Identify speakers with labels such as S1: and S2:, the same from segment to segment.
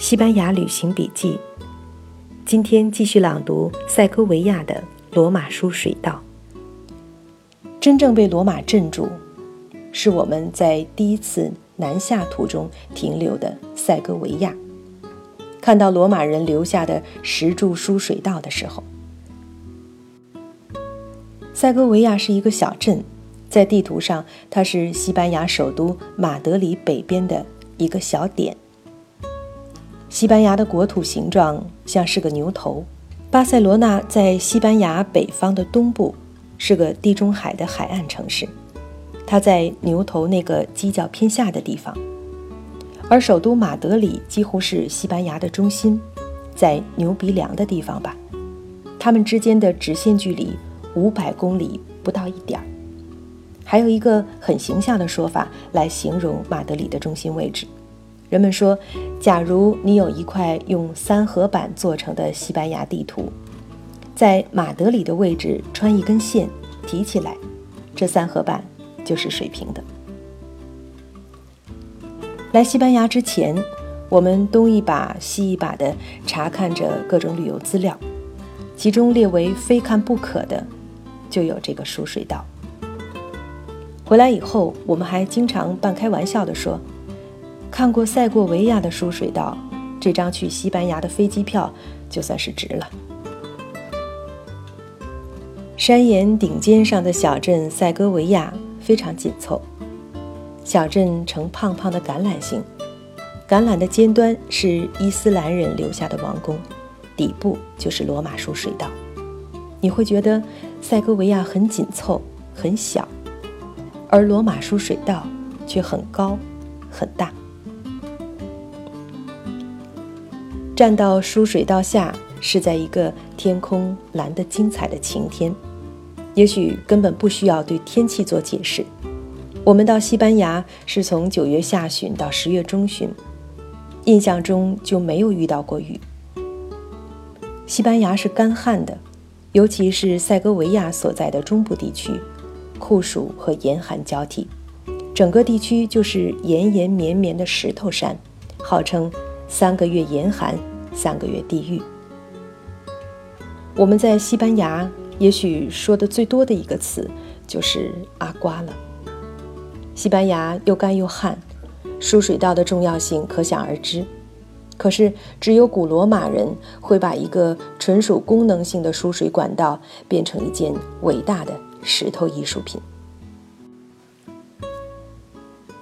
S1: 西班牙旅行笔记，今天继续朗读塞戈维亚的罗马书水道。真正被罗马镇住，是我们在第一次南下途中停留的塞戈维亚，看到罗马人留下的石柱输水道的时候。塞戈维亚是一个小镇，在地图上它是西班牙首都马德里北边的一个小点。西班牙的国土形状像是个牛头。巴塞罗那在西班牙北方的东部，是个地中海的海岸城市。它在牛头那个犄角偏下的地方，而首都马德里几乎是西班牙的中心，在牛鼻梁的地方吧。它们之间的直线距离五百公里不到一点儿。还有一个很形象的说法来形容马德里的中心位置。人们说，假如你有一块用三合板做成的西班牙地图，在马德里的位置穿一根线，提起来，这三合板就是水平的。来西班牙之前，我们东一把西一把的查看着各种旅游资料，其中列为非看不可的，就有这个输水道。回来以后，我们还经常半开玩笑地说。看过塞过维亚的输水道，这张去西班牙的飞机票就算是值了。山岩顶尖上的小镇塞戈维亚非常紧凑，小镇呈胖胖的橄榄形，橄榄的尖端是伊斯兰人留下的王宫，底部就是罗马输水道。你会觉得塞戈维亚很紧凑、很小，而罗马输水道却很高、很大。站到输水道下，是在一个天空蓝得精彩的晴天，也许根本不需要对天气做解释。我们到西班牙是从九月下旬到十月中旬，印象中就没有遇到过雨。西班牙是干旱的，尤其是塞戈维亚所在的中部地区，酷暑和严寒交替，整个地区就是延延绵绵的石头山，号称三个月严寒。三个月地狱。我们在西班牙也许说的最多的一个词就是阿瓜了。西班牙又干又旱，输水道的重要性可想而知。可是只有古罗马人会把一个纯属功能性的输水管道变成一件伟大的石头艺术品。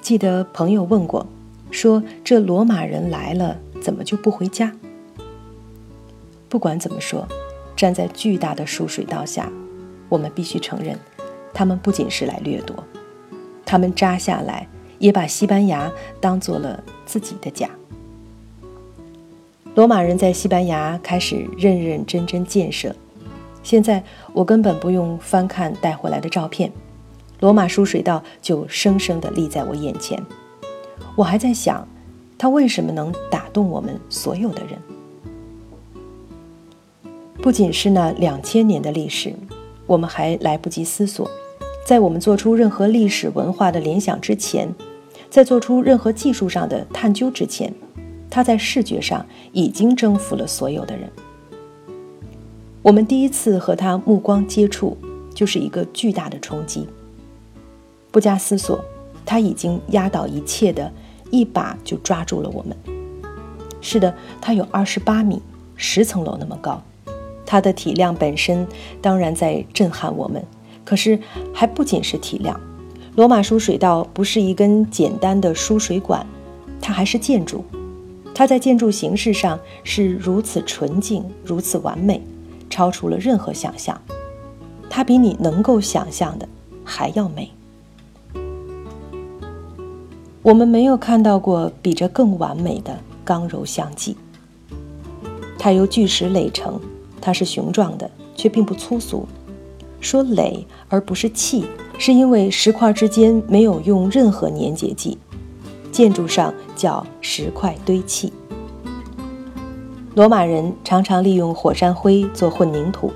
S1: 记得朋友问过，说这罗马人来了，怎么就不回家？不管怎么说，站在巨大的输水道下，我们必须承认，他们不仅是来掠夺，他们扎下来也把西班牙当做了自己的家。罗马人在西班牙开始认认真真建设，现在我根本不用翻看带回来的照片，罗马输水道就生生地立在我眼前。我还在想，它为什么能打动我们所有的人。不仅是那两千年的历史，我们还来不及思索，在我们做出任何历史文化的联想之前，在做出任何技术上的探究之前，它在视觉上已经征服了所有的人。我们第一次和它目光接触，就是一个巨大的冲击。不加思索，它已经压倒一切的一把就抓住了我们。是的，它有二十八米，十层楼那么高。它的体量本身当然在震撼我们，可是还不仅是体量。罗马输水道不是一根简单的输水管，它还是建筑。它在建筑形式上是如此纯净，如此完美，超出了任何想象。它比你能够想象的还要美。我们没有看到过比这更完美的刚柔相济。它由巨石垒成。它是雄壮的，却并不粗俗。说垒而不是砌，是因为石块之间没有用任何粘结剂。建筑上叫石块堆砌。罗马人常常利用火山灰做混凝土，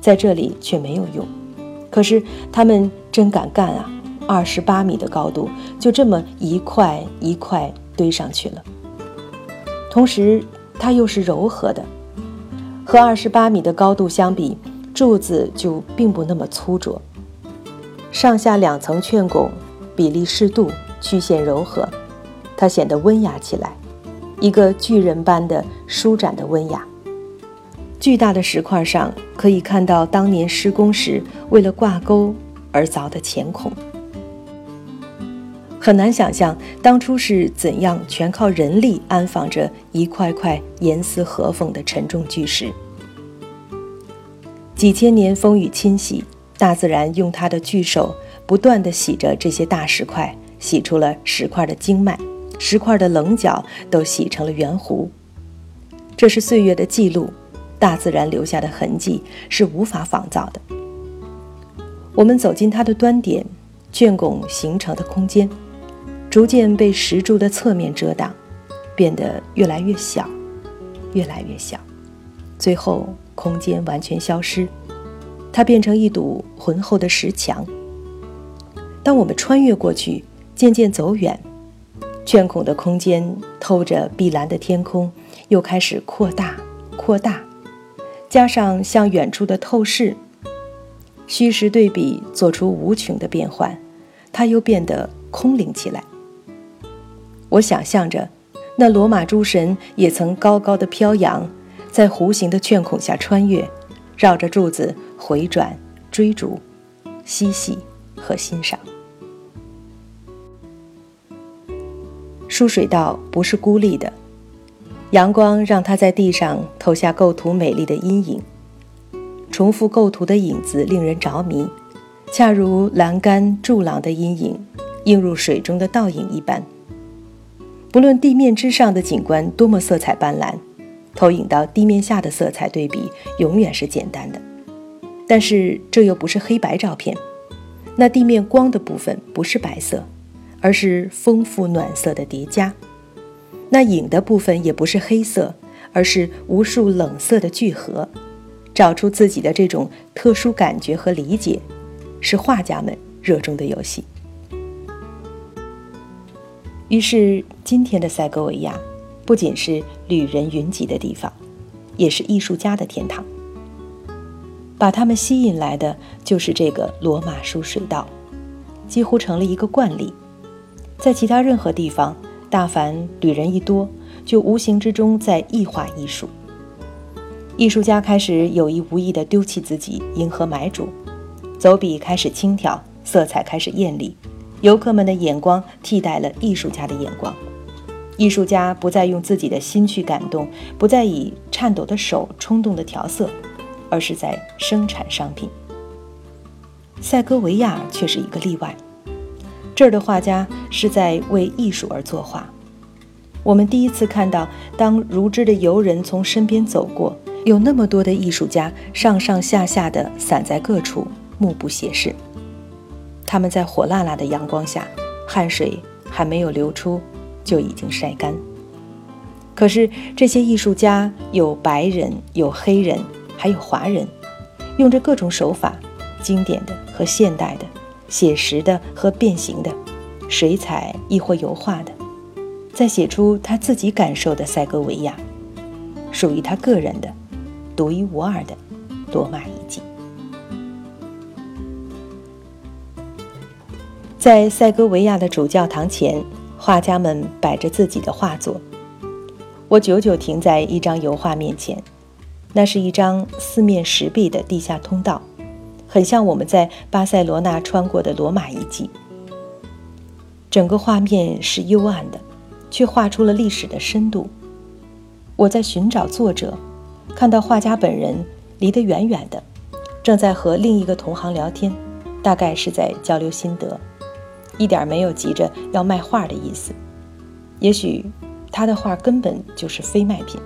S1: 在这里却没有用。可是他们真敢干啊！二十八米的高度，就这么一块一块堆上去了。同时它又是柔和的。和二十八米的高度相比，柱子就并不那么粗拙。上下两层券拱比例适度，曲线柔和，它显得温雅起来，一个巨人般的舒展的温雅。巨大的石块上可以看到当年施工时为了挂钩而凿的浅孔。很难想象当初是怎样全靠人力安放着一块块严丝合缝的沉重巨石。几千年风雨侵袭，大自然用它的巨手不断地洗着这些大石块，洗出了石块的经脉，石块的棱角都洗成了圆弧。这是岁月的记录，大自然留下的痕迹是无法仿造的。我们走进它的端点，卷拱形成的空间。逐渐被石柱的侧面遮挡，变得越来越小，越来越小，最后空间完全消失，它变成一堵浑厚的石墙。当我们穿越过去，渐渐走远，圈孔的空间透着碧蓝的天空，又开始扩大、扩大，加上向远处的透视，虚实对比做出无穷的变换，它又变得空灵起来。我想象着，那罗马诸神也曾高高的飘扬，在弧形的券孔下穿越，绕着柱子回转、追逐、嬉戏和欣赏。疏水道不是孤立的，阳光让它在地上投下构图美丽的阴影，重复构图的影子令人着迷，恰如栏杆柱廊的阴影映入水中的倒影一般。不论地面之上的景观多么色彩斑斓，投影到地面下的色彩对比永远是简单的。但是这又不是黑白照片，那地面光的部分不是白色，而是丰富暖色的叠加；那影的部分也不是黑色，而是无数冷色的聚合。找出自己的这种特殊感觉和理解，是画家们热衷的游戏。于是，今天的塞戈维亚不仅是旅人云集的地方，也是艺术家的天堂。把他们吸引来的就是这个罗马书水道，几乎成了一个惯例。在其他任何地方，大凡旅人一多，就无形之中在异化艺术。艺术家开始有意无意地丢弃自己，迎合买主，走笔开始轻佻，色彩开始艳丽。游客们的眼光替代了艺术家的眼光，艺术家不再用自己的心去感动，不再以颤抖的手冲动的调色，而是在生产商品。塞戈维亚却是一个例外，这儿的画家是在为艺术而作画。我们第一次看到，当如织的游人从身边走过，有那么多的艺术家上上下下的散在各处，目不斜视。他们在火辣辣的阳光下，汗水还没有流出，就已经晒干。可是这些艺术家有白人，有黑人，还有华人，用着各种手法，经典的和现代的，写实的和变形的，水彩亦或油画的，在写出他自己感受的塞戈维亚，属于他个人的、独一无二的罗马在塞戈维亚的主教堂前，画家们摆着自己的画作。我久久停在一张油画面前，那是一张四面石壁的地下通道，很像我们在巴塞罗那穿过的罗马遗迹。整个画面是幽暗的，却画出了历史的深度。我在寻找作者，看到画家本人离得远远的，正在和另一个同行聊天，大概是在交流心得。一点没有急着要卖画的意思，也许他的画根本就是非卖品。